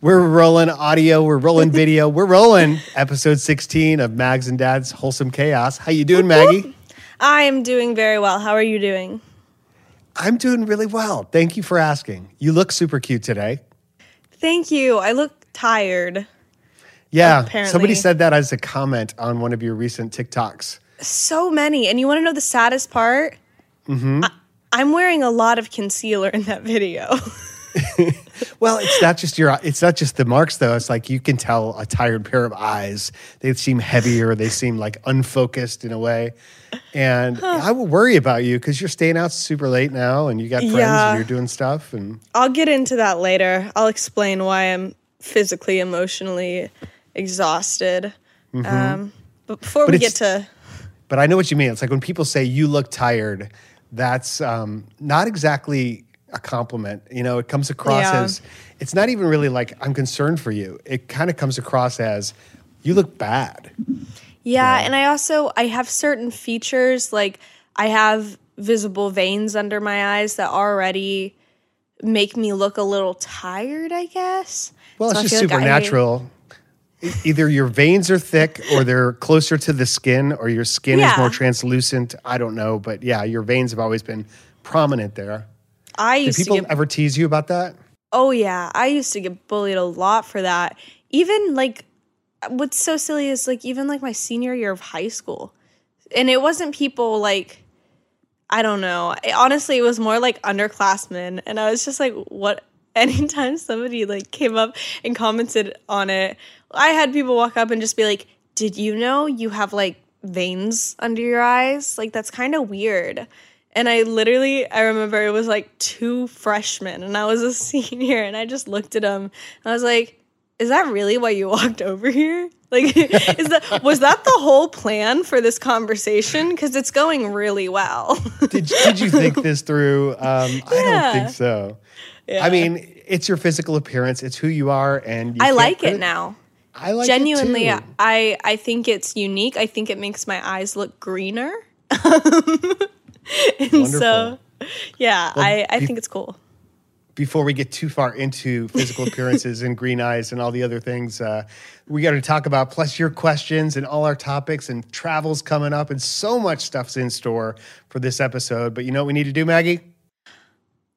We're rolling audio, we're rolling video, we're rolling episode 16 of Mags and Dad's Wholesome Chaos. How you doing, Maggie? I am doing very well. How are you doing? I'm doing really well. Thank you for asking. You look super cute today. Thank you. I look tired. Yeah, Apparently. somebody said that as a comment on one of your recent TikToks. So many. And you want to know the saddest part? Mm-hmm. I, I'm wearing a lot of concealer in that video. Well, it's not just your it's not just the marks though. It's like you can tell a tired pair of eyes. They seem heavier, they seem like unfocused in a way. And I will worry about you because you're staying out super late now and you got friends Yeah. and you're doing stuff and I'll get into that later. I'll explain why I'm physically, emotionally exhausted. Um, but before But we get to. But I know what you mean. It's like when people say you look tired, that's um, not exactly a compliment. You know, it comes across Yeah. as it's not even really like I'm concerned for you. It kind of comes across as you look bad. Yeah, and I also I have certain features like I have visible veins under my eyes that already make me look a little tired, I guess. Well, So it's just like supernatural. E- Either your veins are thick or they're closer to the skin or your skin is more translucent. I don't know. But yeah, your veins have always been prominent there. I Did people to get ever tease you about that? Oh yeah, I used to get bullied a lot for that. Even like what's so silly is like even like my senior year of high school. And it wasn't people like I don't know. It- honestly, it was more like underclassmen and I was just like what anytime somebody like came up and commented on it, I had people walk up and just be like, "Did you know you have like veins under your eyes? Like that's kind of weird." And I literally, I remember it was like two freshmen, and I was a senior, and I just looked at them, and I was like, "Is that really why you walked over here? Like, is that was that the whole plan for this conversation? Because it's going really well." Did, did you think this through? Um, I don't think so. I mean, it's your physical appearance. It's who you are, and you I like put it now. I like Genuinely, it. I I think it's unique. I think it makes my eyes look greener. and so, yeah, I I be- think it's cool. Before we get too far into physical appearances and green eyes and all the other things, uh, we got to talk about plus your questions and all our topics and travels coming up and so much stuff's in store for this episode. But you know what we need to do, Maggie?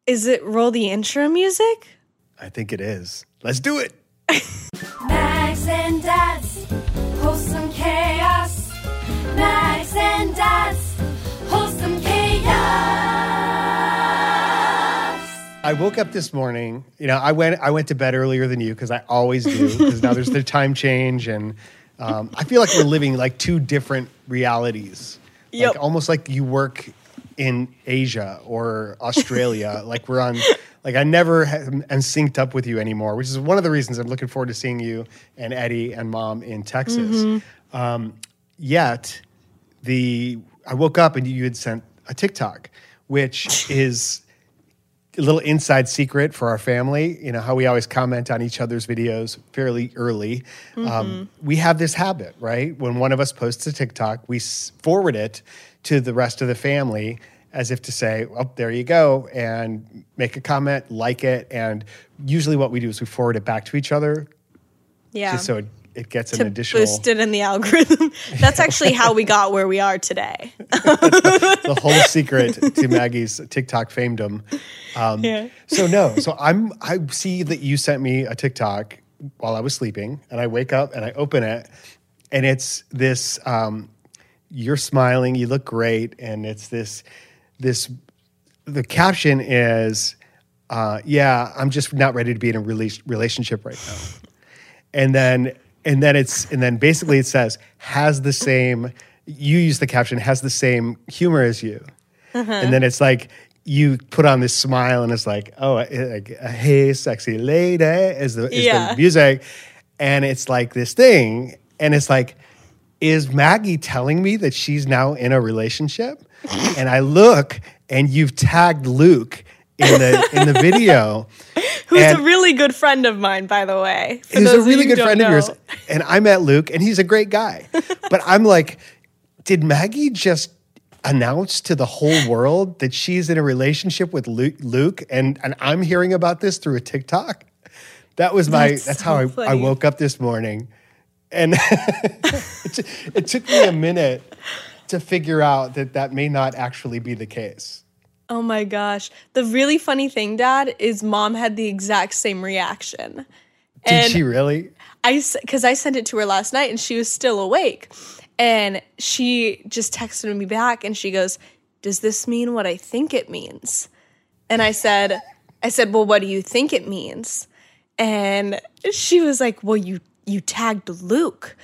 Is it roll the intro music? I think it is. Let's do it. Mags and Dads, wholesome chaos. Mags and Dads, I woke up this morning. You know, I went I went to bed earlier than you because I always do. Because now there's the time change, and um, I feel like we're living like two different realities. Yep. Like almost like you work in Asia or Australia. like we're on. Like I never am synced up with you anymore, which is one of the reasons I'm looking forward to seeing you and Eddie and Mom in Texas. Um, yet the I woke up and you had sent a TikTok, which is little inside secret for our family. You know how we always comment on each other's videos fairly early. Um, we have this habit, right? When one of us posts a TikTok, we forward it to the rest of the family as if to say, "Well, there you go," and make a comment, like it, and usually what we do is we forward it back to each other, Yeah. just so it, it gets an additional. boost it in the algorithm. That's actually how we got where we are today. the whole secret to Maggie's TikTok famedom. Um, Yeah. So no, so I'm I see that you sent me a TikTok while I was sleeping, and I wake up and I open it, and it's this. Um, you're smiling, you look great, and it's this this. The caption is, uh, "Yeah, I'm just not ready to be in a rela- relationship right now." and then and then it's and then basically it says has the same you use the caption has the same humor as you Uh-huh. and then it's like you put on this smile and it's like oh like hey sexy lady is the is Yeah. the music and it's like this thing and it's like is Maggie telling me that she's now in a relationship and I look and you've tagged Luke in the in the video Who's and- a really good friend of mine, by the way. He's a really good friend of yours. And I met Luke, and he's a great guy. but I'm like, did Maggie just announce to the whole world that she's in a relationship with Luke, Luke and, and I'm hearing about this through a TikTok? That was my, That's that's, so how I, I woke up this morning. And it, t- it took me a minute to figure out that that may not actually be the case. Oh my gosh. The really funny thing, Dad, is mom had the exact same reaction. Did And she really? I because I sent it to her last night and she was still awake, and she just texted me back and she goes, "Does this mean what I think it means?" And I said, "I said, well, what do you think it means?" And she was like, "Well, you you tagged Luke."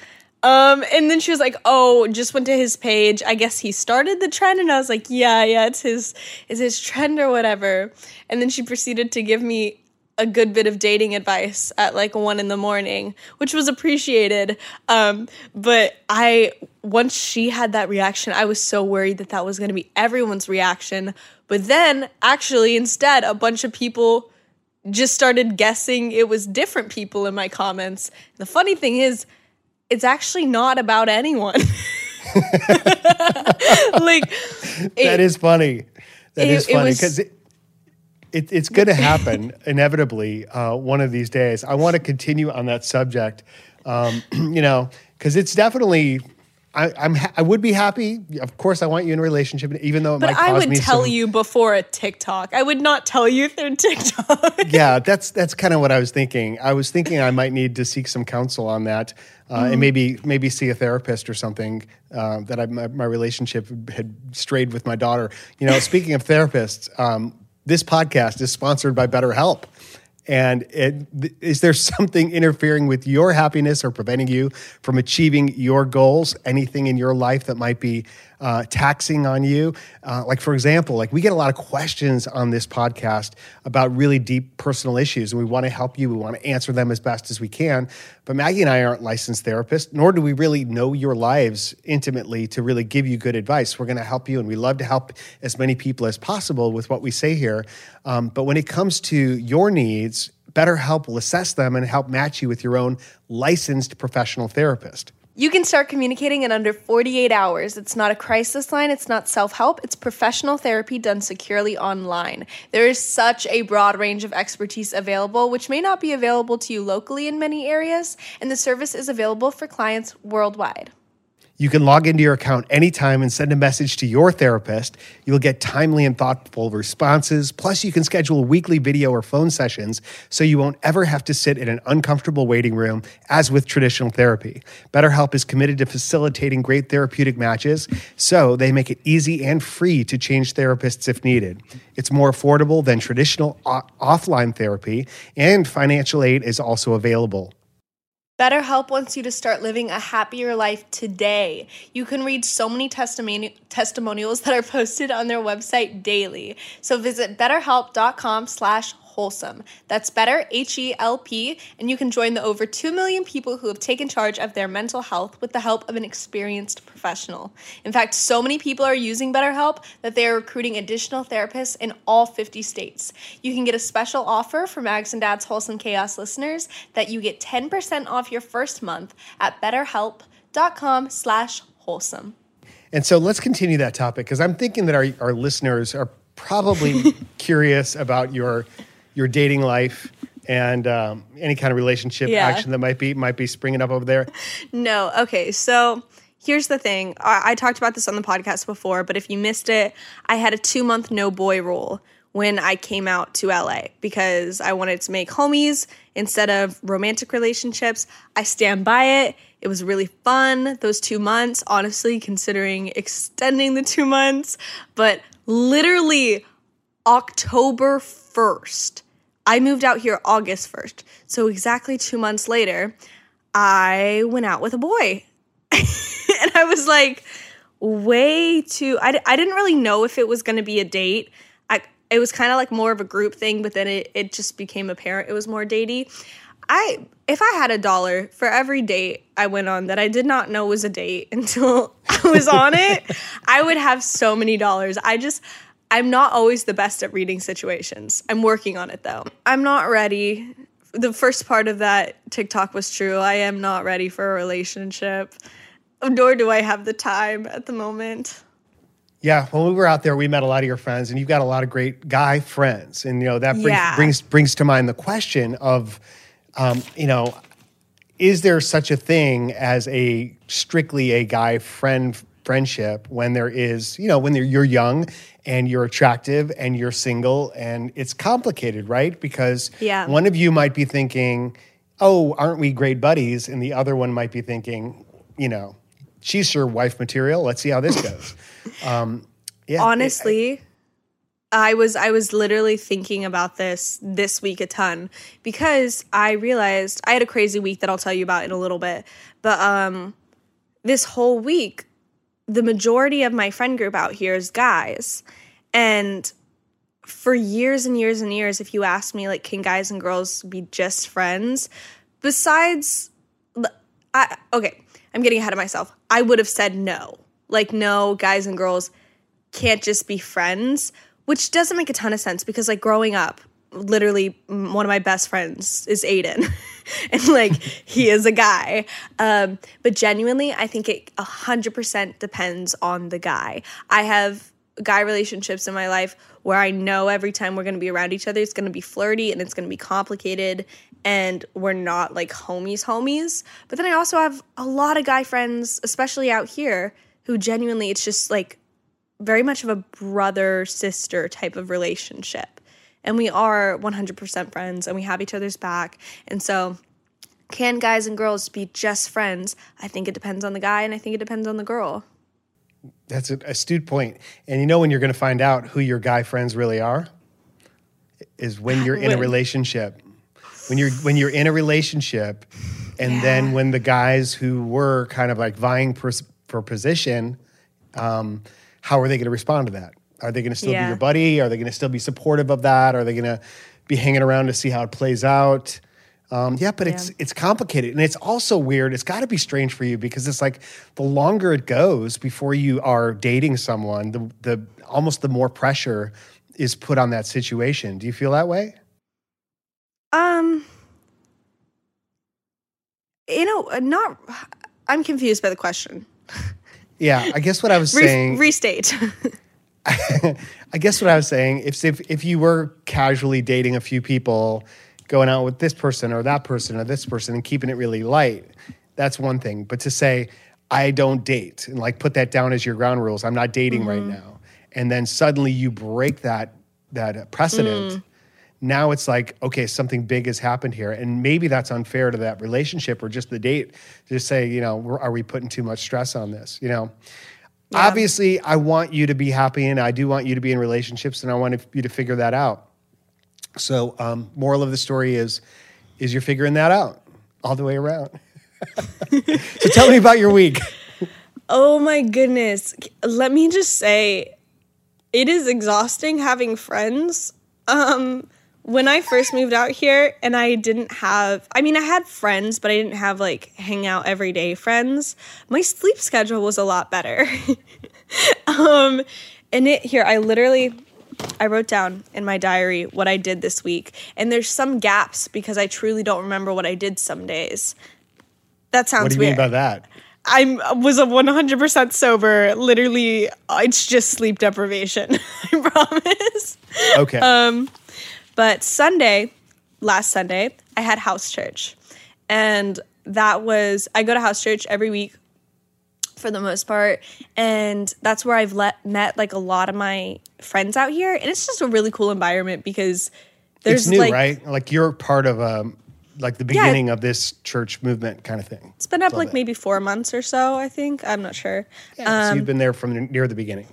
Um, and then she was like, "Oh, just went to his page. I guess he started the trend." And I was like, "Yeah, yeah, it's his, it's his trend or whatever." And then she proceeded to give me a good bit of dating advice at like one in the morning, which was appreciated. Um, but I, once she had that reaction, I was so worried that that was going to be everyone's reaction. But then, actually, instead, a bunch of people just started guessing it was different people in my comments. The funny thing is, it's actually not about anyone. like, that is funny. That it- is funny because it, it, it's going to happen inevitably uh, one of these days. I want to continue on that subject, um, you know, because it's definitely. I, I'm ha- I would be happy. Of course, I want you in a relationship, even though it but might I cause would me tell some- you before a TikTok. I would not tell you through TikTok. yeah, that's that's kind of what I was thinking. I was thinking I might need to seek some counsel on that, uh, and maybe maybe see a therapist or something. Uh, that I, my, my relationship had strayed with my daughter. You know, speaking of therapists, um, this podcast is sponsored by BetterHelp. And it, is there something interfering with your happiness or preventing you from achieving your goals? Anything in your life that might be uh, taxing on you? Uh, like, for example, like we get a lot of questions on this podcast about really deep personal issues, and we want to help you. We want to answer them as best as we can. But Maggie and I aren't licensed therapists, nor do we really know your lives intimately to really give you good advice. We're going to help you, and we love to help as many people as possible with what we say here. Um, but when it comes to your needs, BetterHelp will assess them and help match you with your own licensed professional therapist. You can start communicating in under 48 hours. It's not a crisis line, it's not self help, it's professional therapy done securely online. There is such a broad range of expertise available, which may not be available to you locally in many areas, and the service is available for clients worldwide. You can log into your account anytime and send a message to your therapist. You'll get timely and thoughtful responses. Plus, you can schedule weekly video or phone sessions so you won't ever have to sit in an uncomfortable waiting room as with traditional therapy. BetterHelp is committed to facilitating great therapeutic matches, so they make it easy and free to change therapists if needed. It's more affordable than traditional o- offline therapy, and financial aid is also available. BetterHelp wants you to start living a happier life today. You can read so many testimoni- testimonials that are posted on their website daily. So visit betterhelp.com slash wholesome. That's better, H-E-L-P, and you can join the over 2 million people who have taken charge of their mental health with the help of an experienced professional. In fact, so many people are using BetterHelp that they are recruiting additional therapists in all 50 states. You can get a special offer for Mags and Dad's Wholesome Chaos listeners that you get 10% off your first month at betterhelp.com slash wholesome. And so let's continue that topic because I'm thinking that our, our listeners are probably curious about your your dating life and um, any kind of relationship Yeah. action that might be might be springing up over there. No. Okay. So here's the thing. I, I talked about this on the podcast before, but if you missed it, I had a two month no boy rule when I came out to LA because I wanted to make homies instead of romantic relationships. I stand by it. It was really fun those two months, honestly, considering extending the two months. But literally, October 1st, I moved out here August 1st. So, exactly two months later, I went out with a boy. and I was like, way too, I, I didn't really know if it was going to be a date. I, it was kind of like more of a group thing, but then it, it just became apparent it was more datey. I if I had a dollar for every date I went on that I did not know was a date until I was on it, I would have so many dollars. I just I'm not always the best at reading situations. I'm working on it though. I'm not ready. The first part of that TikTok was true. I am not ready for a relationship. Nor do I have the time at the moment. Yeah, when we were out there, we met a lot of your friends, and you've got a lot of great guy friends, and you know that brings Yeah. brings, brings to mind the question of, um, you know, is there such a thing as a strictly a guy friend friendship when there is, you know, when you're, you're young and you're attractive and you're single and it's complicated, right? Because Yeah. one of you might be thinking, "Oh, aren't we great buddies?" and the other one might be thinking, you know, she's your wife material. Let's see how this goes. um, yeah, honestly I was I was literally thinking about this this week a ton because I realized I had a crazy week that I'll tell you about in a little bit. But um this whole week the majority of my friend group out here is guys. And for years and years and years if you ask me like can guys and girls be just friends besides I okay, I'm getting ahead of myself. I would have said no. Like no, guys and girls can't just be friends, which doesn't make a ton of sense because like growing up, literally one of my best friends is Aiden. and like he is a guy. Um, but genuinely, I think it 100% depends on the guy. I have guy relationships in my life where I know every time we're going to be around each other, it's going to be flirty and it's going to be complicated and we're not like homies, homies. But then I also have a lot of guy friends, especially out here, who genuinely it's just like very much of a brother sister type of relationship. And we are 100% friends and we have each other's back. And so, can guys and girls be just friends? I think it depends on the guy and I think it depends on the girl. That's an astute point. And you know when you're going to find out who your guy friends really are is when you're in a relationship. When you're when you're in a relationship, and then when the guys who were kind of like vying for, for position, um, how are they going to respond to that? Are they going to still be your buddy? Are they going to still be supportive of that? Are they going to be hanging around to see how it plays out? Um, yeah, but it's Yeah. it's complicated, and it's also weird. It's got to be strange for you because it's like the longer it goes before you are dating someone, the the almost the more pressure is put on that situation. Do you feel that way? Um, you know, uh, not. I'm confused by the question. Yeah, I guess what I was Re- saying. restate. I guess what I was saying, if, if if you were casually dating a few people, going out with this person or that person or this person and keeping it really light, that's one thing. But to say I don't date and like put that down as your ground rules, I'm not dating right mm-hmm. now, and then suddenly you break that that precedent. Mm. Now it's like okay, something big has happened here, and maybe that's unfair to that relationship or just the date. To just say, you know, are we putting too much stress on this? You know. Obviously, I want you to be happy and I do want you to be in relationships and I want you to figure that out. So, um, moral of the story is is you're figuring that out all the way around. so tell me about your week. Oh my goodness. Let me just say it is exhausting having friends. Um when I first moved out here and I didn't have I mean I had friends but I didn't have like hang out every day friends. My sleep schedule was a lot better. um and it here I literally I wrote down in my diary what I did this week and there's some gaps because I truly don't remember what I did some days. That sounds What do you weird. mean by that? I was a 100% sober. Literally, it's just sleep deprivation. I promise. Okay. Um, But Sunday, last Sunday, I had house church. And that was, I go to house church every week for the most part. And that's where I've let, met like a lot of my friends out here. And it's just a really cool environment because there's it's new, like, right? Like you're part of um, like the beginning of this church movement kind of thing. It's been up Love like it. maybe four months or so, I think. I'm not sure. Yeah, so you've been there from near the beginning.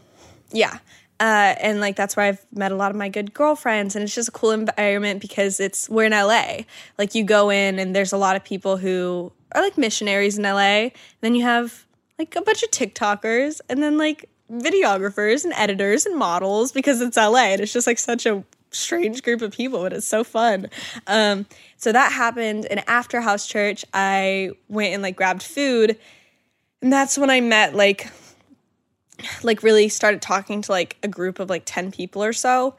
Yeah. Uh, and like that's where I've met a lot of my good girlfriends, and it's just a cool environment because it's we're in LA. Like you go in, and there's a lot of people who are like missionaries in LA. then you have like a bunch of TikTokers, and then like videographers and editors and models because it's LA, and it's just like such a strange group of people, but it's so fun. Um, so that happened, and after house church, I went and like grabbed food, and that's when I met like like really started talking to like a group of like 10 people or so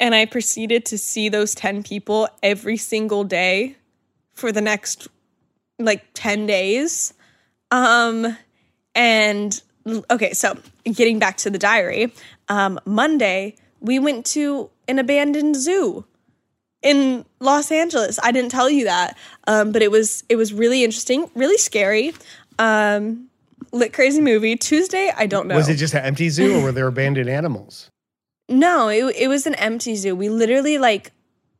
and i proceeded to see those 10 people every single day for the next like 10 days um and okay so getting back to the diary um monday we went to an abandoned zoo in Los Angeles. I didn't tell you that, um, but it was it was really interesting, really scary. Um, lit crazy movie Tuesday. I don't know. Was it just an empty zoo or were there abandoned animals? No, it it was an empty zoo. We literally like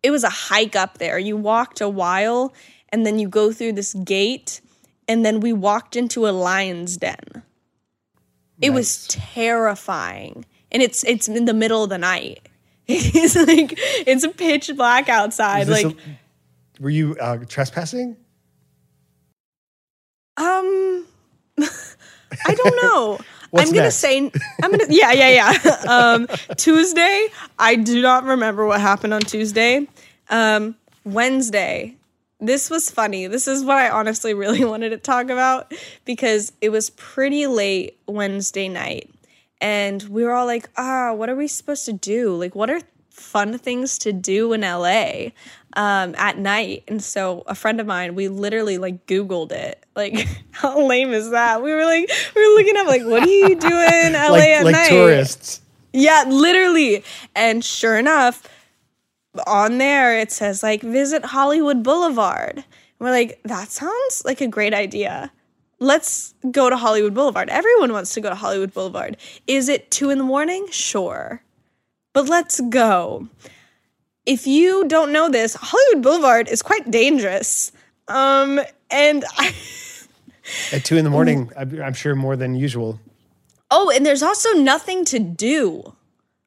it was a hike up there. You walked a while and then you go through this gate and then we walked into a lion's den. It was terrifying. And it's it's in the middle of the night. it's like it's pitch black outside. Like a- were you uh, trespassing? Um, I don't know. I'm gonna next? say I'm gonna yeah yeah yeah. Um, Tuesday, I do not remember what happened on Tuesday. Um, Wednesday, this was funny. This is what I honestly really wanted to talk about because it was pretty late Wednesday night, and we were all like, ah, what are we supposed to do? Like, what are fun things to do in LA um, at night? And so a friend of mine, we literally like Googled it. Like, how lame is that? We were like, we were looking up like, what are you doing, in LA like at like night? tourists. Yeah, literally. And sure enough, on there it says like visit Hollywood Boulevard. And we're like, that sounds like a great idea. Let's go to Hollywood Boulevard. Everyone wants to go to Hollywood Boulevard. Is it two in the morning? Sure. But let's go. If you don't know this, Hollywood Boulevard is quite dangerous. Um, and I At two in the morning, I'm I'm sure more than usual. Oh, and there's also nothing to do.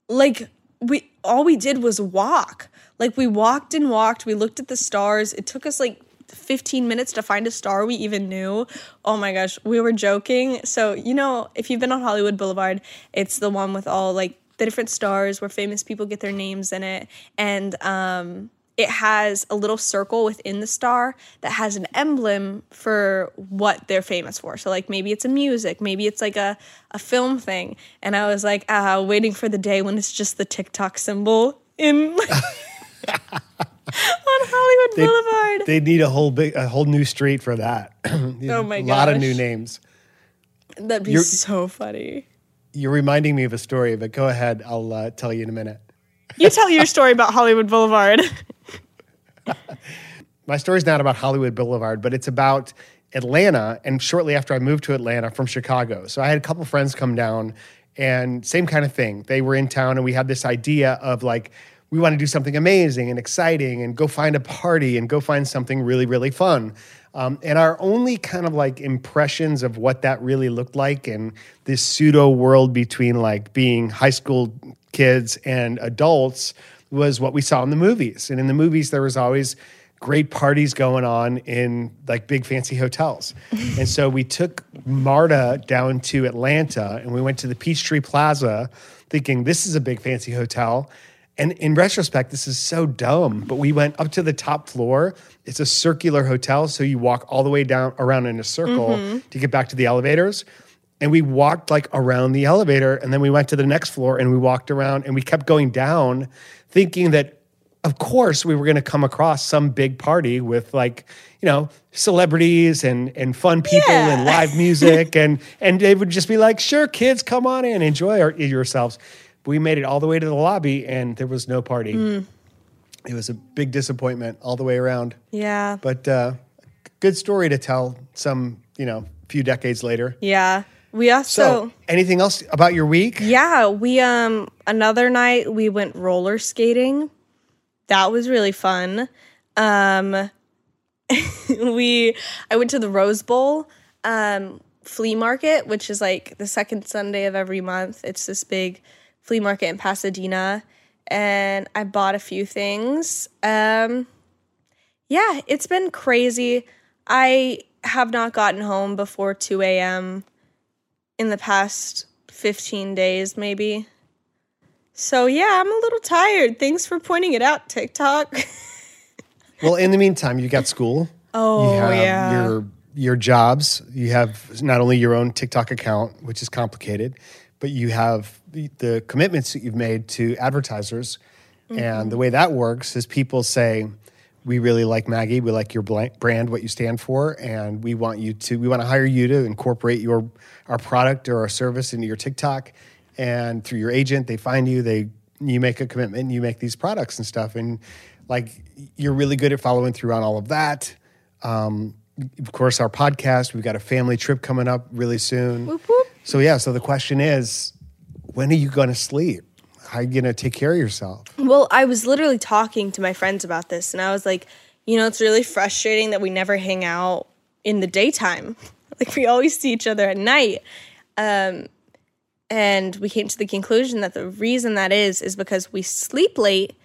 Like we all we did was walk. Like we walked and walked, we looked at the stars. It took us like 15 minutes to find a star we even knew. Oh my gosh, we were joking. So, you know, if you've been on Hollywood Boulevard, it's the one with all like the different stars where famous people get their names in it and um it has a little circle within the star that has an emblem for what they're famous for. So, like, maybe it's a music, maybe it's like a, a film thing. And I was like, ah, waiting for the day when it's just the TikTok symbol in on Hollywood They- Boulevard. They need a whole big a whole new street for that. Oh my god. A lot of new names. That'd be you're- so funny. You're reminding me of a story, but go ahead. I'll uh, tell you in a minute. You tell your story about Hollywood Boulevard. My story's not about Hollywood Boulevard, but it's about Atlanta. And shortly after I moved to Atlanta from Chicago, so I had a couple friends come down, and same kind of thing. They were in town, and we had this idea of like we want to do something amazing and exciting, and go find a party and go find something really really fun. Um, and our only kind of like impressions of what that really looked like in this pseudo world between like being high school kids and adults was what we saw in the movies. And in the movies, there was always great parties going on in like big fancy hotels. and so we took Marta down to Atlanta and we went to the Peachtree Plaza thinking this is a big fancy hotel. And in retrospect, this is so dumb, but we went up to the top floor. It's a circular hotel, so you walk all the way down around in a circle mm-hmm. to get back to the elevators. And we walked like around the elevator, and then we went to the next floor and we walked around and we kept going down, thinking that of course we were going to come across some big party with like you know celebrities and and fun people Yeah. and live music and and they would just be like sure kids come on in enjoy our, yourselves we made it all the way to the lobby and there was no party it was a big disappointment all the way around yeah. but uh good story to tell some you know few decades later Yeah. We also So, anything else about your week? Yeah, we um another night we went roller skating. That was really fun. Um we I went to the Rose Bowl um flea market, which is like the second Sunday of every month. It's this big flea market in Pasadena and I bought a few things. Um yeah, it's been crazy. I have not gotten home before 2 a.m. in the past 15 days, maybe. So, yeah, I'm a little tired. Thanks for pointing it out, TikTok. Well, in the meantime, you got school. oh, you have yeah. your your jobs. You have not only your own TikTok account, which is complicated, but you have the, the commitments that you've made to advertisers. Mm-hmm. And the way that works is people say, "We really like Maggie. We like your brand, what you stand for, and we want you to. We want to hire you to incorporate your our product or our service into your TikTok." And through your agent, they find you. They you make a commitment. You make these products and stuff, and like you're really good at following through on all of that. Um, of course, our podcast. We've got a family trip coming up really soon. Whoop, whoop. So yeah. So the question is, when are you going to sleep? How are you going to take care of yourself? Well, I was literally talking to my friends about this, and I was like, you know, it's really frustrating that we never hang out in the daytime. Like, we always see each other at night. Um, and we came to the conclusion that the reason that is, is because we sleep late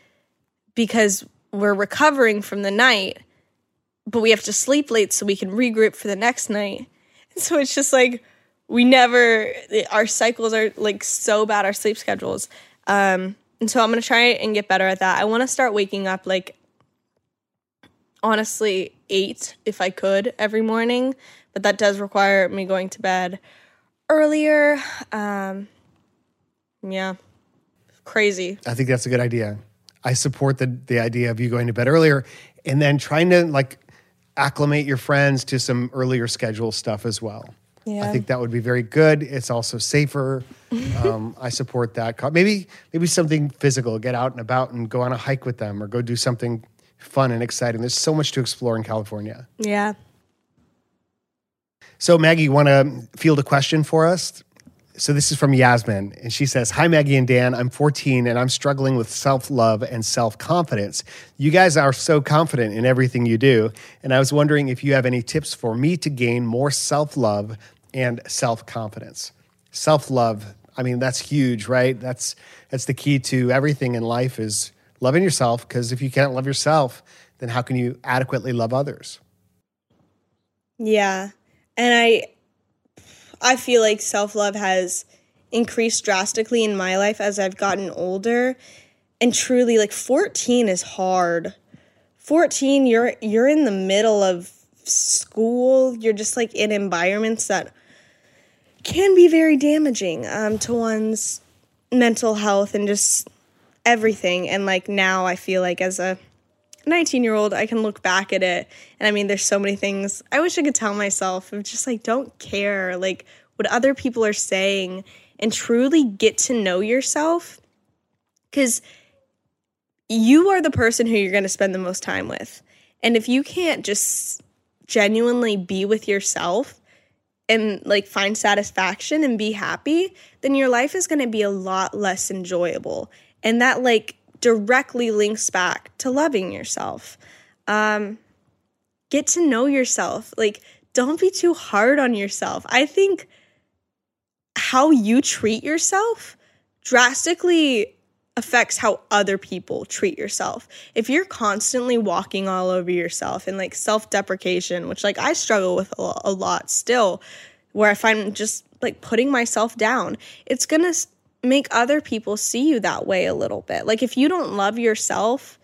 because we're recovering from the night, but we have to sleep late so we can regroup for the next night. And so it's just like, we never, our cycles are like so bad, our sleep schedules. Um, and so I'm gonna try and get better at that. I want to start waking up like honestly eight if I could every morning, but that does require me going to bed earlier. Um, yeah, crazy. I think that's a good idea. I support the the idea of you going to bed earlier and then trying to like acclimate your friends to some earlier schedule stuff as well. Yeah. I think that would be very good. It's also safer. um, I support that. Maybe maybe something physical. Get out and about and go on a hike with them, or go do something fun and exciting. There's so much to explore in California. Yeah. So Maggie, you want to field a question for us? So this is from Yasmin, and she says, "Hi Maggie and Dan. I'm 14 and I'm struggling with self-love and self-confidence. You guys are so confident in everything you do, and I was wondering if you have any tips for me to gain more self-love and self-confidence. Self-love, I mean, that's huge, right? That's that's the key to everything in life is loving yourself. Because if you can't love yourself, then how can you adequately love others? Yeah. And I I feel like self-love has increased drastically in my life as I've gotten older. And truly like 14 is hard. 14 you're you're in the middle of school. You're just like in environments that can be very damaging um, to one's mental health and just everything. And like now I feel like as a 19 year old, I can look back at it. And I mean, there's so many things I wish I could tell myself of just like, don't care, like what other people are saying, and truly get to know yourself. Because you are the person who you're going to spend the most time with. And if you can't just genuinely be with yourself and like find satisfaction and be happy, then your life is going to be a lot less enjoyable. And that like directly links back to loving yourself. Um get to know yourself. Like don't be too hard on yourself. I think how you treat yourself drastically affects how other people treat yourself. If you're constantly walking all over yourself and like self-deprecation, which like I struggle with a, lot still, where I find just like putting myself down, it's to make other people see you that way a little bit. Like if you don't love yourself,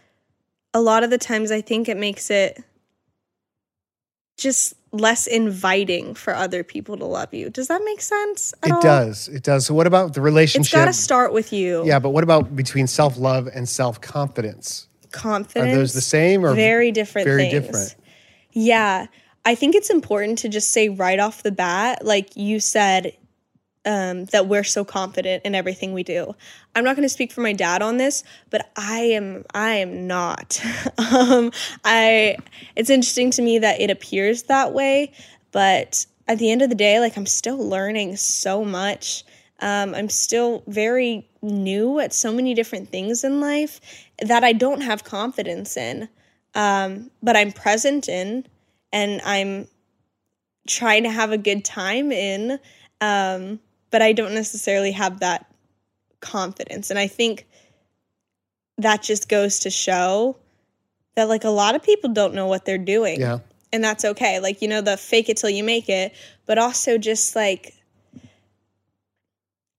a lot of the times I think it makes it just less inviting for other people to love you. Does that make sense? It all? does. It does. So what about the relationship? It's got to start with you. Yeah, but what about between self love and self confidence? confidence. Are those the same or very different very things. different? Yeah. I think it's important to just say right off the bat, like you said, um, that we're so confident in everything we do. I'm not going to speak for my dad on this, but I am. I am not. um, I. It's interesting to me that it appears that way, but at the end of the day, like I'm still learning so much. Um, I'm still very new at so many different things in life that I don't have confidence in. Um, but I'm present in and I'm trying to have a good time in. Um, but I don't necessarily have that confidence. And I think that just goes to show that like a lot of people don't know what they're doing. Yeah. And that's okay. Like, you know, the fake it till you make it, but also just like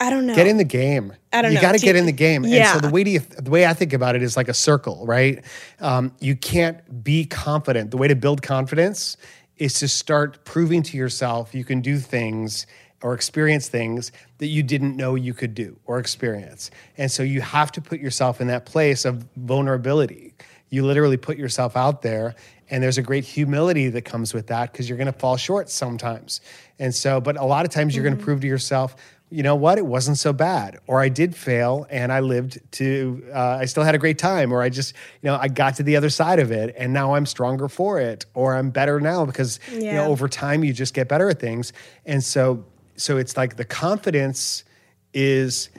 I don't know. Get in the game. I don't you know. got to get in the game. And Yeah. so the way you, the way I think about it is like a circle, right? Um, you can't be confident. The way to build confidence is to start proving to yourself you can do things or experience things that you didn't know you could do or experience. And so you have to put yourself in that place of vulnerability. You literally put yourself out there and there's a great humility that comes with that because you're going to fall short sometimes. And so but a lot of times you're going to prove to yourself you know what it wasn't so bad or i did fail and i lived to uh, i still had a great time or i just you know i got to the other side of it and now i'm stronger for it or i'm better now because you know over time you just get better at things and so so it's like the confidence is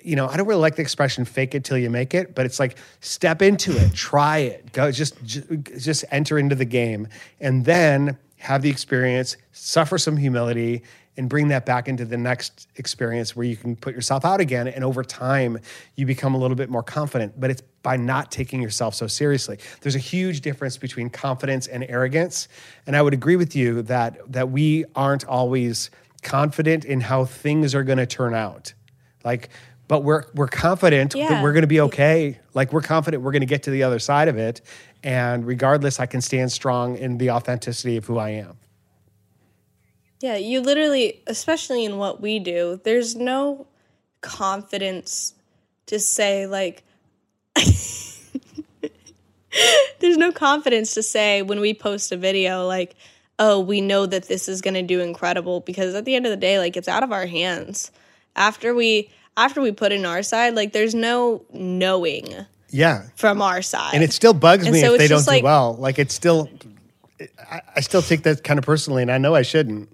you know i don't really like the expression fake it till you make it but it's like step into it try it go just just, enter into the game. And then have the experience suffer some humility and bring that back into the next experience where you can put yourself out again. And over time you become a little bit more confident but it's by not taking yourself so seriously. There's a huge difference between confidence and arrogance. And i would agree with you that that we aren't always confident in how things are going to turn out. Like but we're we're confident that we're going to be okay. Like we're confident we're going to get to the other side of it and regardless i can stand strong in the authenticity of who i am. Yeah, you literally, especially in what we do, there's no confidence to say, like, there's no confidence to say when we post a video, like, oh, we know that this is going to do incredible because at the end of the day, like, it's out of our hands. After we, after we put in our side, like, there's no knowing yeah from our side. and it still bugs And me so if they don't just do well like it's still I, I still take that kind of personally and i know i shouldn't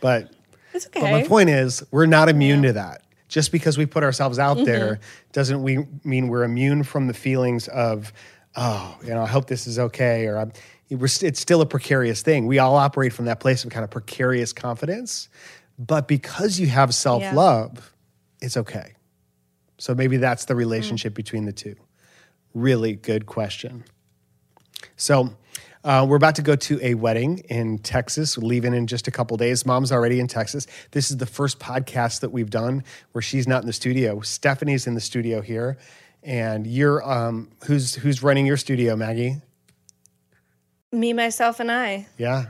but it's But my point is, we're not immune to that. Just because we put ourselves out there Mm-hmm. doesn't we mean we're immune from the feelings of, oh, you know, I hope this is okay, or I'm, it's still a precarious thing. We all operate from that place of kind of precarious confidence, but because you have self love, it's okay. So maybe that's the relationship between the two. Really good question. So uh, we're about to go to a wedding in Texas, We're leaving in just a couple days. Mom's already in Texas. This is the first podcast that we've done where she's not in the studio. Stephanie's in the studio here, and you're um, who's who's running your studio, Maggie? Me, myself, and I. Yeah,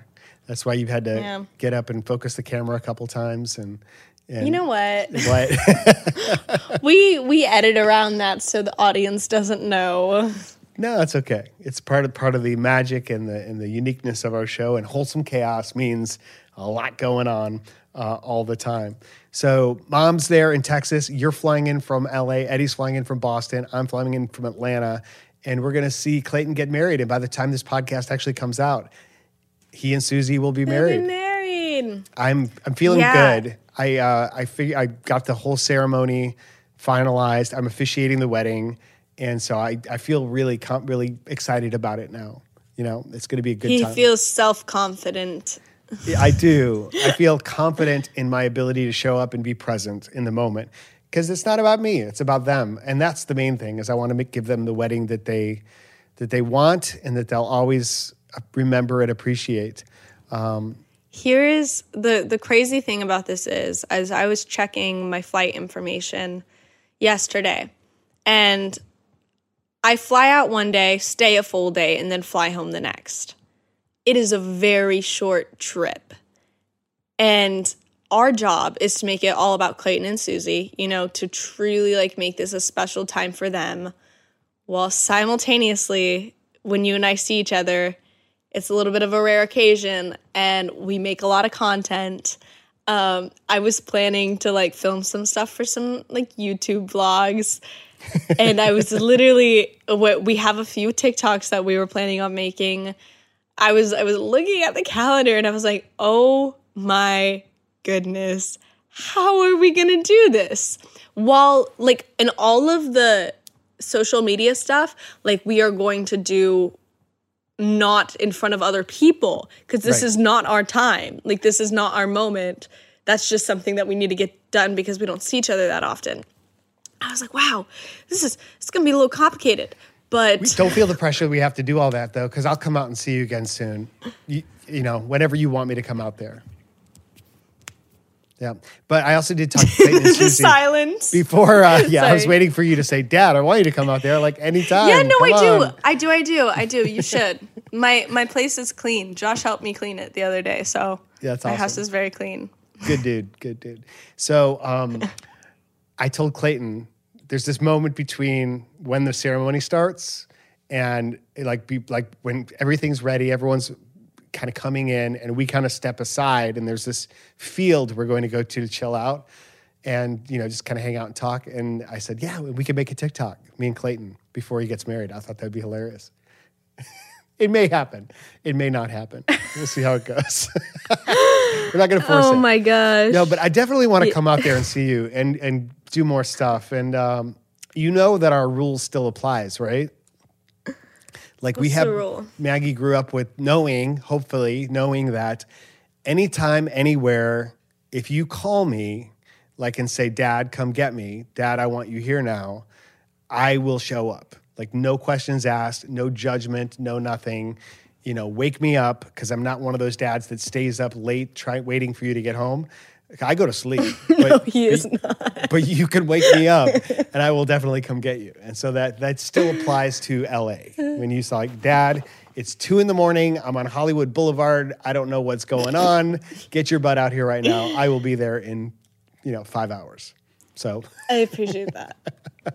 that's why you've had to Yeah. get up and focus the camera a couple times, and, and You know what? what? we we edit around that so the audience doesn't know. No, that's okay. It's part of part of the magic and the and the uniqueness of our show. And wholesome chaos means a lot going on uh, all the time. So, mom's there in Texas. You're flying in from LA. Eddie's flying in from Boston. I'm flying in from Atlanta, and we're going to see Clayton get married. And by the time this podcast actually comes out, he and Susie will be married. been married. I'm I'm feeling Yeah. good. I uh, I fig- I got the whole ceremony finalized. I'm officiating the wedding, and so I, I feel really com- really excited about it now. You know, it's going to be a good He time. feels self confident. I do. I feel confident in my ability to show up and be present in the moment because it's not about me; it's about them, and that's the main thing. Is I want to give them the wedding that they that they want and that they'll always uh, remember and appreciate. Um, Here is the the crazy thing about this is as I was checking my flight information yesterday and I fly out one day, stay a full day and then fly home the next. It is a very short trip. And our job is to make it all about Clayton and Susie, you know, to truly like make this a special time for them while simultaneously when you and I see each other it's a little bit of a rare occasion and we make a lot of content. Um, i was planning to like film some stuff for some like youtube vlogs and i was literally what we have a few tiktoks that we were planning on making. I was i was looking at the calendar and i was like oh my goodness, how are we going to do this? While, like, in all of the social media stuff, like, we are going to do not in front of other people because this Right. is not our time. Like, this is not our moment. That's just something that we need to get done because we don't see each other that often. I was like, wow, this is it's gonna be a little complicated. But Don't feel the pressure we have to do all that though, because I'll come out and see you again soon. You, you know, whenever you want me to come out there. Yeah, but I also did talk to Clayton the Susie silence. before. Uh, yeah, I was waiting for you to say, "Dad, I want you to come out there." Like anytime. yeah, no, come I do. I do. I do. I do. You should. my my place is clean. Josh helped me clean it the other day, so Yeah, that's my house is very clean. Good dude. Good dude. So um, I told Clayton there's this moment between when the ceremony starts and it, like be like when everything's ready, everyone's kind of coming in and we kind of step aside and there's this field we're going to go to to chill out and you know just kind of hang out and talk and I said, "Yeah, we could make a TikTok, me and Clayton before he gets married." I thought that'd be hilarious. it may happen. It may not happen. We'll see how it goes. we're not going to force it. Oh my gosh. No, but I definitely want to come out there and see you and and do more stuff. And um, you know that our rule still applies, right? Like we have? Maggie grew up with knowing, hopefully, knowing that anytime, anywhere, if you call me, like and say, Dad, come get me, Dad, I want you here now, I will show up. Like no questions asked, no judgment, no nothing. You know, wake me up because I'm not one of those dads that stays up late try, waiting for you to get home. I go to sleep, but, he is not. but you can wake me up and I will definitely come get you. And so that that still applies to LA. When you saw like, Dad, it's two in the morning. I'm on Hollywood Boulevard. I don't know what's going on. Get your butt out here right now. I will be there in, you know, five hours. So I appreciate that.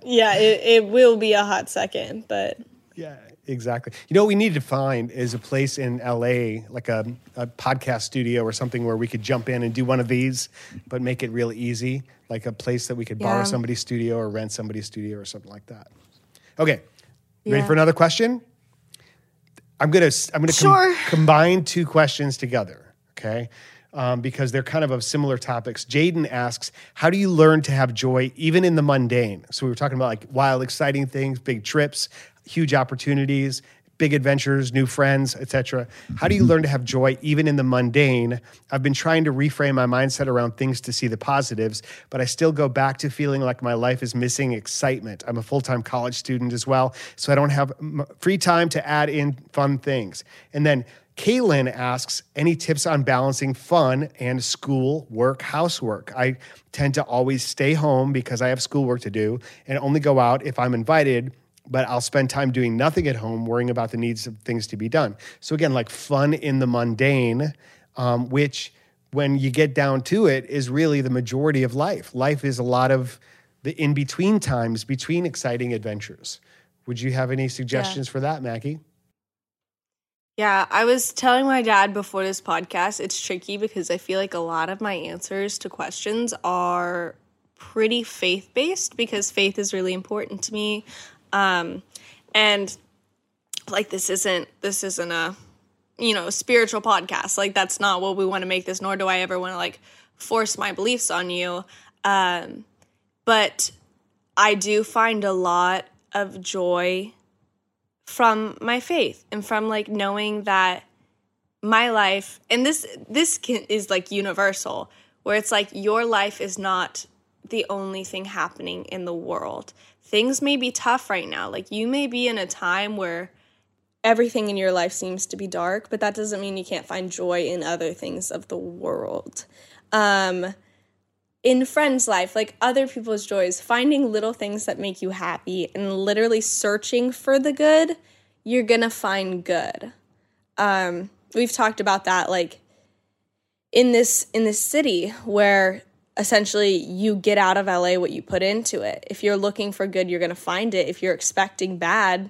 yeah, it, it will be a hot second, but Yeah, exactly. You know what we need to find is a place in LA, like a, a podcast studio or something where we could jump in and do one of these, but make it real easy. Like a place that we could borrow somebody's studio or rent somebody's studio or something like that. Okay. You ready for another question? I'm gonna I'm gonna com- combine two questions together. Okay. Um, because they're kind of of similar topics. Jaden asks, "How do you learn to have joy even in the mundane?" So we were talking about like wild, exciting things, big trips, huge opportunities, big adventures, new friends, etc. How do you learn to have joy even in the mundane? I've been trying to reframe my mindset around things to see the positives, but I still go back to feeling like my life is missing excitement. I'm a full-time college student as well, so I don't have free time to add in fun things. And then Kaylin asks, any tips on balancing fun and school, work, housework? I tend to always stay home because I have schoolwork to do and only go out if I'm invited, but I'll spend time doing nothing at home, worrying about the needs of things to be done. So, again, like fun in the mundane, um, which when you get down to it is really the majority of life. Life is a lot of the in between times between exciting adventures. Would you have any suggestions for that, Maggie? Yeah, I was telling my dad before this podcast, it's tricky because I feel like a lot of my answers to questions are pretty faith based because faith is really important to me. Um, and like this isn't this isn't a you know spiritual podcast. Like that's not what we want to make this. Nor do I ever want to like force my beliefs on you. Um, but I do find a lot of joy from my faith and from like knowing that my life and this this can, is like universal where it's like your life is not the only thing happening in the world things may be tough right now like you may be in a time where everything in your life seems to be dark but that doesn't mean you can't find joy in other things of the world um in friends' life, like other people's joys, finding little things that make you happy and literally searching for the good, you're gonna find good. Um, we've talked about that, like in this in this city where essentially you get out of LA what you put into it. If you're looking for good, you're gonna find it. If you're expecting bad,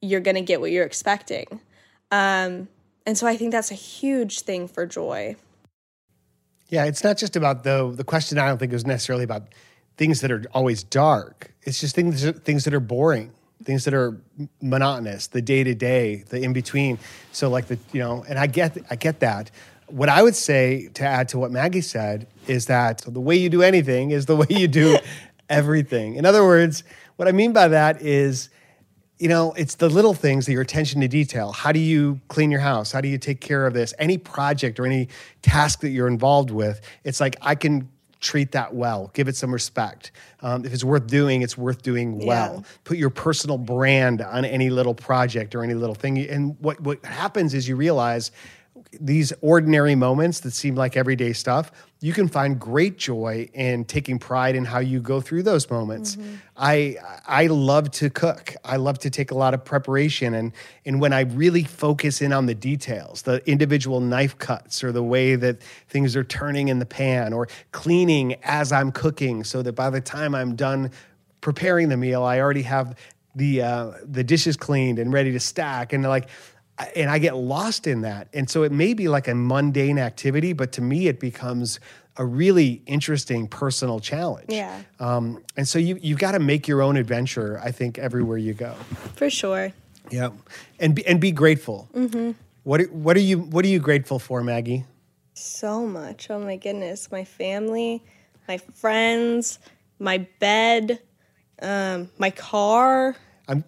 you're gonna get what you're expecting. Um, and so I think that's a huge thing for joy. Yeah, it's not just about the the question. I don't think is necessarily about things that are always dark. It's just things things that are boring, things that are monotonous, the day to day, the in between. So like the you know, and I get I get that. What I would say to add to what Maggie said is that the way you do anything is the way you do everything. In other words, what I mean by that is, you know, it's the little things that your attention to detail. How do you clean your house? How do you take care of this? Any project or any task that you're involved with, it's like I can treat that well, give it some respect. Um, if it's worth doing, it's worth doing well. Yeah. Put your personal brand on any little project or any little thing. And what, what happens is you realize these ordinary moments that seem like everyday stuff, you can find great joy in taking pride in how you go through those moments. I I love to cook. I love to take a lot of preparation and and when I really focus in on the details, the individual knife cuts or the way that things are turning in the pan or cleaning as I'm cooking so that by the time I'm done preparing the meal, I already have the uh, the dishes cleaned and ready to stack and like and I get lost in that. And so it may be like a mundane activity, but to me it becomes a really interesting personal challenge. Yeah. Um, and so you you've got to make your own adventure. I think everywhere you go. For sure. Yeah, and be, and be grateful. Mm-hmm. What are- what are you what are you grateful for, Maggie? So much. Oh my goodness. My family, my friends, my bed, um, my car. I'm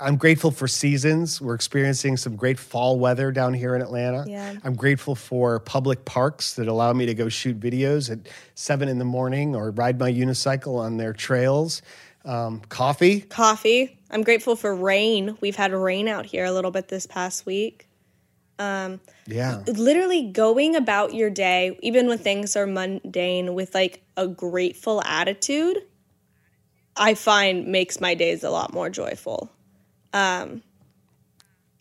I'm grateful for seasons. We're experiencing some great fall weather down here in Atlanta. Yeah. I'm grateful for public parks that allow me to go shoot videos at seven in the morning or ride my unicycle on their trails. Um, coffee. Coffee. I'm grateful for rain. We've had rain out here a little bit this past week. Yeah. Literally going about your day, even when things are mundane, with like a grateful attitude, I find makes my days a lot more joyful. Um,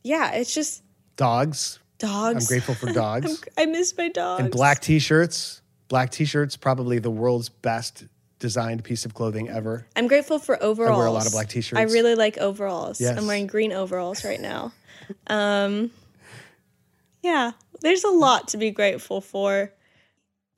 yeah, it's just Dogs. dogs. I'm grateful for dogs. I miss my dogs. and black t-shirts. Black t-shirts, probably the world's best designed piece of clothing ever. I'm grateful for overalls. I wear a lot of black t-shirts. I really like overalls. Yes. I'm wearing green overalls right now. Um, yeah, there's a lot to be grateful for.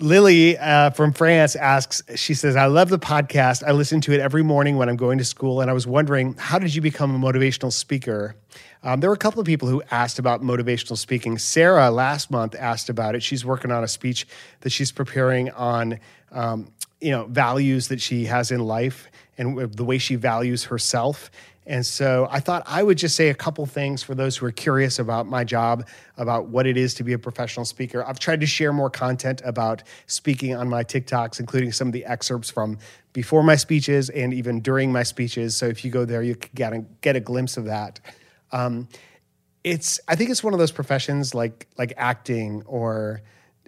Lily uh, from France asks, she says, I love the podcast. I listen to it every morning when I'm going to school. And I was wondering, how did you become a motivational speaker? Um, there were a couple of people who asked about motivational speaking. Sarah last month asked about it. She's working on a speech that she's preparing on, um, you know, values that she has in life and the way she values herself. And so I thought I would just say a couple things for those who are curious about my job, about what it is to be a professional speaker. I've tried to share more content about speaking on my TikToks, including some of the excerpts from before my speeches and even during my speeches. So if you go there, you can get a, get a glimpse of that. Um, it's I think it's one of those professions like like acting or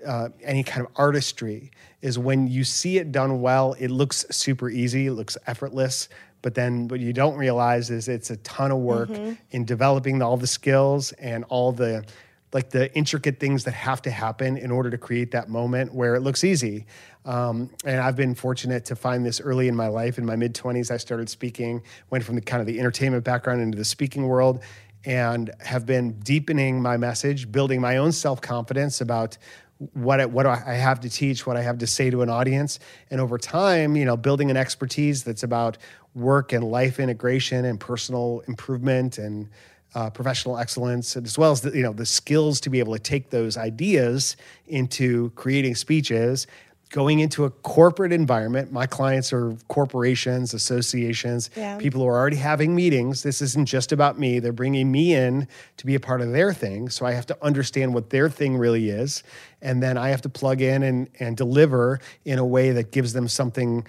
uh, any kind of artistry is when you see it done well, it looks super easy, it looks effortless. But then what you don't realize is it's a ton of work in developing all the skills and all the like the intricate things that have to happen in order to create that moment where it looks easy. Um, and I've been fortunate to find this early in my life. In my mid 20s, I started speaking, went from the kind of the entertainment background into the speaking world, and have been deepening my message, building my own self confidence about what I, what I have to teach, what I have to say to an audience, and over time, you know, building an expertise that's about work and life integration and personal improvement and uh, professional excellence, as well as the, you know the skills to be able to take those ideas into creating speeches. Going into a corporate environment, my clients are corporations, associations, Yeah. people who are already having meetings. This isn't just about me. They're bringing me in to be a part of their thing. So I have to understand what their thing really is. And then I have to plug in and, and deliver in a way that gives them something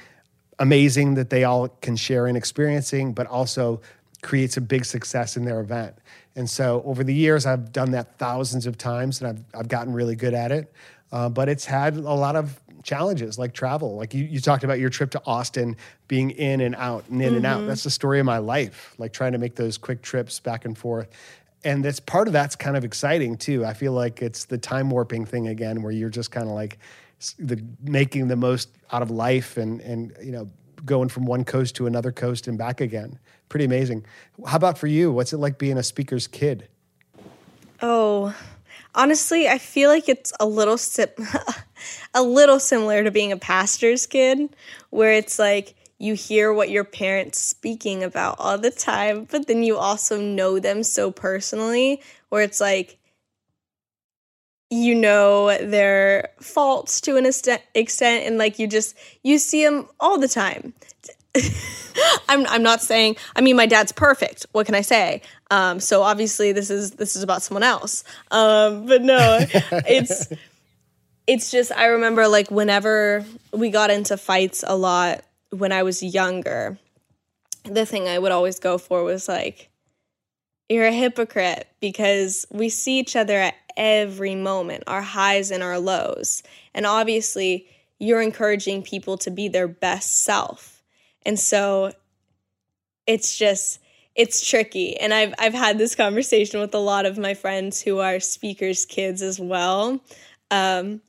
amazing that they all can share in experiencing, but also creates a big success in their event. And so over the years, I've done that thousands of times and I've, I've gotten really good at it. Uh, but it's had a lot of challenges like travel. Like you, you talked about your trip to Austin being in and out and in and out. That's the story of my life, like trying to make those quick trips back and forth. And that's part of that's kind of exciting too. I feel like it's the time warping thing again, where you're just kind of like the making the most out of life and and you know going from one coast to another coast and back again. Pretty amazing. How about for you? What's it like being a speaker's kid? Oh, honestly, I feel like it's a little sim- a little similar to being a pastor's kid, where it's like you hear what your parents speaking about all the time, but then you also know them so personally where it's like you know their faults to an extent, extent and like you just you see them all the time. I'm I'm not saying I mean my dad's perfect. What can I say? Um so obviously this is this is about someone else. Um but no, it's it's just I remember like whenever we got into fights a lot when I was younger, the thing I would always go for was like you're a hypocrite because we see each other at every moment, our highs and our lows. And obviously, you're encouraging people to be their best self. And so it's just it's tricky. And I've I've had this conversation with a lot of my friends who are speakers kids as well. Um,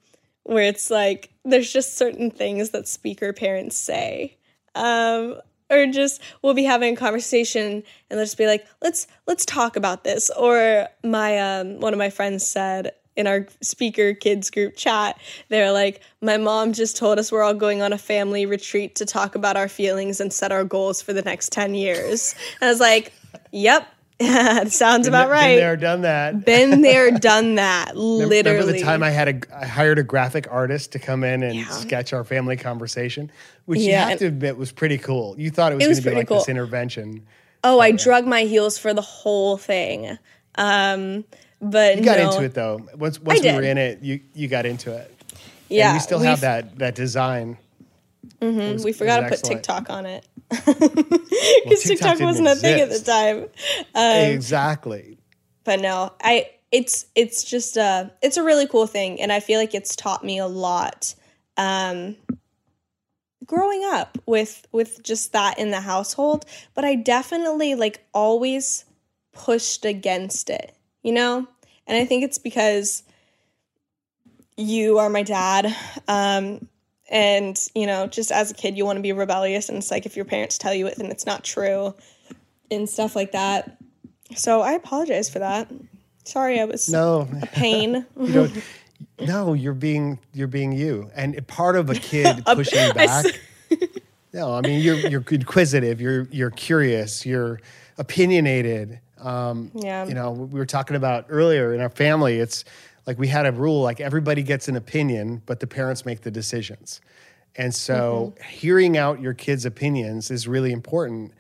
where it's like there's just certain things that speaker parents say. Um, or just we'll be having a conversation and they'll just be like let's let's talk about this. Or my um one of my friends said in our speaker kids group chat they're like my mom just told us we're all going on a family retreat to talk about our feelings and set our goals for the next 10 years. And i was like yep sounds about Been right Been there, done that. been there done that literally Remember the time I had a I hired a graphic artist to come in and Yeah. sketch our family conversation, which you Yeah, have to admit was pretty cool. You thought it was, was going to be like this intervention. oh i drug my heels for the whole thing um but You got no. into it though. Once once we were in it, you you got into it. yeah and we still have that that design. It was- we forgot to put excellent. TikTok on it because TikTok, didn't wasn't a thing at the time. Um, exactly. but no, I it's it's just a it's a really cool thing, and I feel like it's taught me a lot. Um, growing up with with just that in the household, but I definitely like always pushed against it, you know, and I think it's because you are my dad. Um, and you know, just as a kid, you want to be rebellious, and it's like if your parents tell you it, then it's not true, and stuff like that. So I apologize for that. Sorry, I was No, a pain. you. No, you're being you're being you, and part of a kid pushing back. No, I mean you're you're inquisitive, you're you're curious, you're opinionated. Um, Yeah. You know, we were talking about earlier in our family. It's like we had a rule like everybody gets an opinion, but the parents make the decisions. And so, Mm-hmm. hearing out your kids' opinions is really important.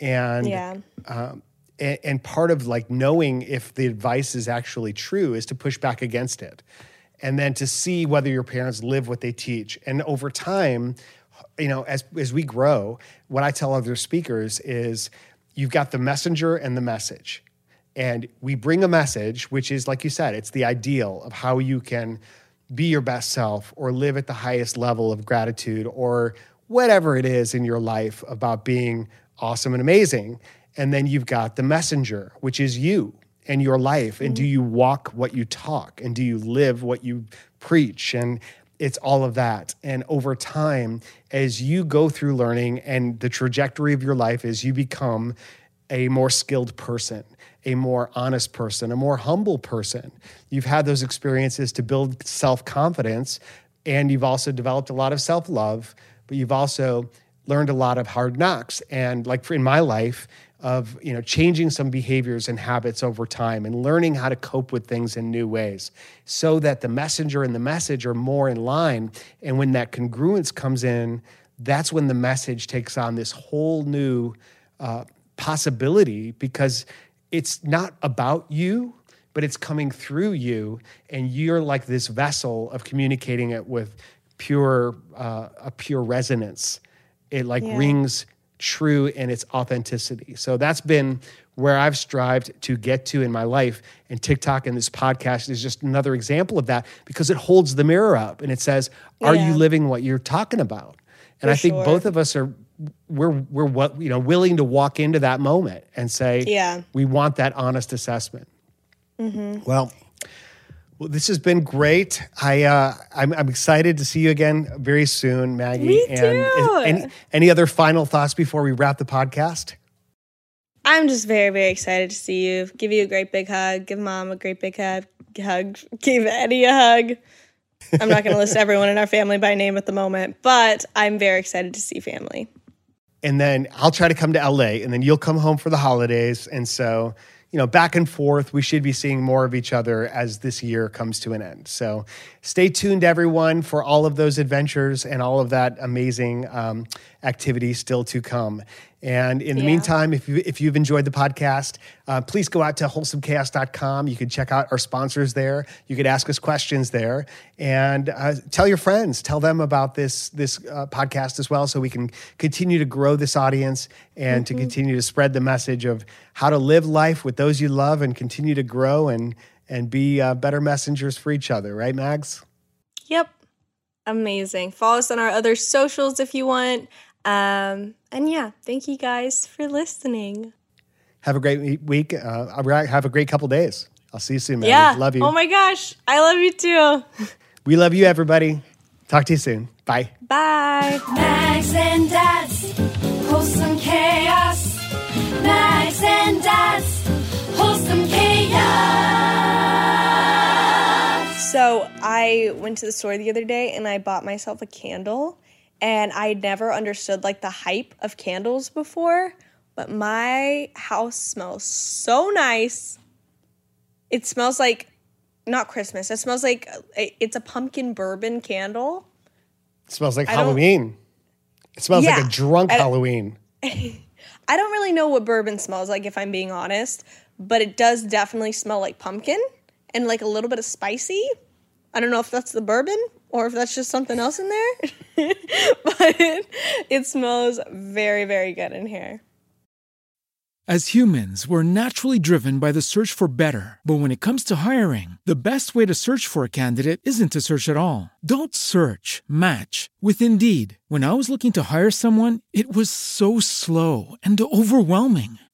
And yeah, um, and, and part of like knowing if the advice is actually true is to push back against it and then to see whether your parents live what they teach and over time you know as as we grow what i tell other speakers is you've got the messenger and the message and we bring a message which is like you said it's the ideal of how you can be your best self or live at the highest level of gratitude or whatever it is in your life about being awesome and amazing. And then you've got the messenger which is you and your life. And do mm-hmm. you walk what you talk? And do you live what you preach? And it's all of that. And over time as you go through learning and the trajectory of your life as you become a more skilled person a more honest person a more humble person. You've had those experiences to build self-confidence and you've also developed a lot of self-love but you've also learned a lot of hard knocks and like in my life of you know changing some behaviors and habits over time and learning how to cope with things in new ways so that the messenger and the message are more in line. And when that congruence comes in that's when the message takes on this whole new uh, possibility because it's not about you but it's coming through you and you're like this vessel of communicating it with pure uh, a pure resonance it like Yeah. rings true in its authenticity. So that's been where I've strived to get to in my life. And TikTok and this podcast is just another example of that because it holds the mirror up and it says, Are Yeah. you living what you're talking about? And For I think sure. both of us are we're we're what you know willing to walk into that moment and say, Yeah. we want that honest assessment. Well, well, this has been great. I uh, I'm, I'm excited to see you again very soon, Maggie. Me And too. any any other final thoughts before we wrap the podcast? I'm just very very excited to see you. Give you a great big hug. Give mom a great big hug. Hug. Give Eddie a hug. I'm not going to list everyone in our family by name at the moment, but I'm very excited to see family. And then I'll try to come to LA, and then you'll come home for the holidays. And so, you know, back and forth, we should be seeing more of each other as this year comes to an end. So, stay tuned, everyone, for all of those adventures and all of that amazing um, activity still to come. And in the Yeah. meantime, if, you, if you've enjoyed the podcast, uh, please go out to wholesomechaos.com. You can check out our sponsors there. You could ask us questions there and uh, tell your friends, tell them about this, this uh, podcast as well so we can continue to grow this audience and to continue to spread the message of how to live life with those you love and continue to grow and, and be uh, better messengers for each other. Right, Mags? Yep. Amazing. Follow us on our other socials if you want. Um, and yeah, thank you guys for listening. Have a great week. Uh, have a great couple days. I'll see you soon, man. Yeah. Love you. Oh my gosh. I love you too. we love you, everybody. Talk to you soon. Bye. Bye. Mags and Dad's wholesome chaos. Mags and Dad's wholesome chaos. So I went to the store the other day and I bought myself a candle. And I never understood like the hype of candles before, but my house smells so nice. It smells like not Christmas. It smells like uh, it's a pumpkin bourbon candle. It smells like I Halloween. It smells like a drunk I- Halloween. I don't really know what bourbon smells like if I'm being honest, but it does definitely smell like pumpkin and like a little bit of spicy. I don't know if that's the bourbon or if that's just something else in there, but it smells very, very good in here. As humans, we're naturally driven by the search for better. But when it comes to hiring, the best way to search for a candidate isn't to search at all. Don't search, match with Indeed. When I was looking to hire someone, it was so slow and overwhelming.